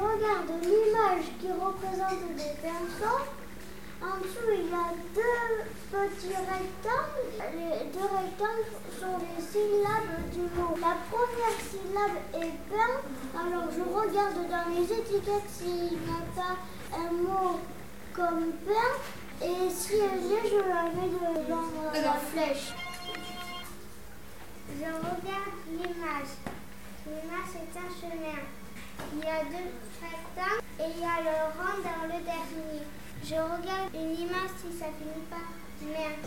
regarde l'image qui représente des personnes, en dessous il y a deux petits rectangles. Les deux rectangles sont les syllabes du mot. La première syllabe est pain. Alors je regarde dans les étiquettes s'il n'y a pas un mot comme pain. Et si elle est, je la mets devant la flèche. Je regarde l'image. L'image est un chemin. Il y a deux rectangles et il y a le rond dans le dernier. Je regarde une image si ça finit par merde.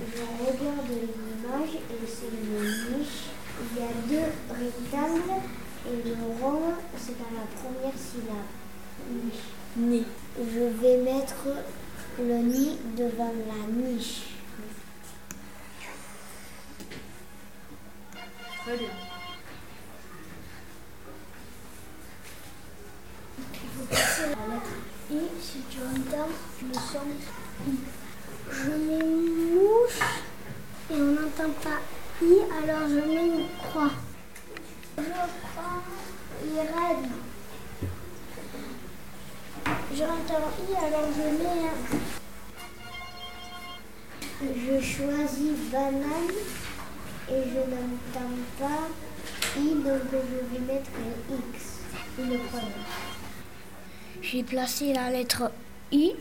Je regarde l'image et c'est une niche. Il y a deux rectangles et le rond, c'est dans la première syllabe. Niche. Je vais mettre le nid devant la niche. Très bien. C'est la lettre I si tu entends le son I. Je mets une mouche et on n'entend pas I, alors je mets une croix. Je prends l'irène. J'entends I, alors je mets un. Je choisis banane et je n'entends pas I, donc je vais mettre un X, une. J'ai placé la lettre I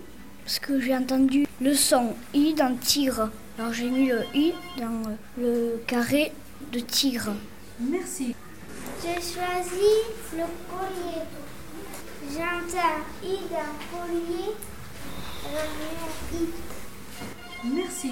parce que j'ai entendu le son I dans tigre. Alors j'ai mis le I dans le carré de tigre. Merci. J'ai choisi le collier. J'entends I dans collier. Alors je mets un I. Merci.